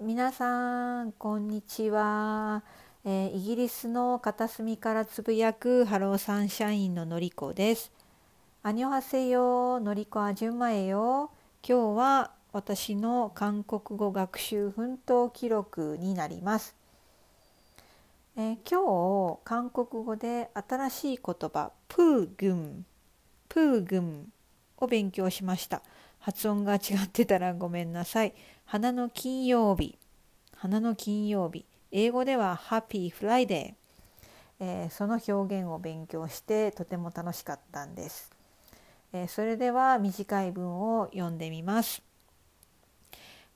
皆さんこんにちは、えー、イギリスの片隅からつぶやくハローサンシャインののりこです。안녕하세요 のりこ 아줌마예요。今日は私の韓国語学習奮闘記録になります、えー、今日韓国語で新しい言葉불금 불금 を勉強しました。発音が違ってたらごめんなさい。花の金曜日。花の金曜日。英語ではハッピーフライデー。えー、その表現を勉強してとても楽しかったんです。えー、それでは短い文を読んでみます。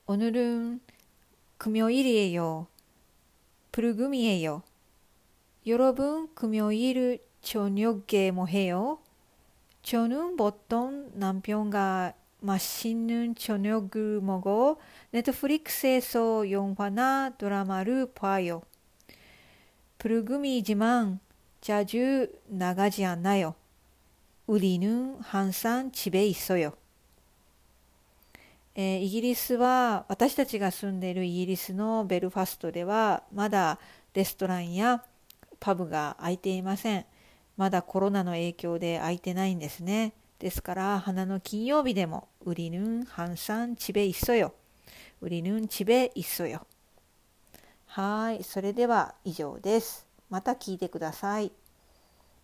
오늘은금요일이에요불금이에요여러분금요일저녁에뭐해요저는보통남편과 맛있는 저녁을 먹어 넷플릭스에서 영화나 드라마를 봐요. 불금이지만 자주 나가지 않아요. 우리는 항상 집에 있어요. えー、イギリスは私たちが住んでいるイギリスのベルファストではまだレストランやパブが開いていません。まだコロナの影響で開いてないんですね。 ですから花の金曜日でも「ウリヌンハンサンチベイッソよ」「ウリヌンチベイッソよ」はいそれでは以上です。また聞いてください。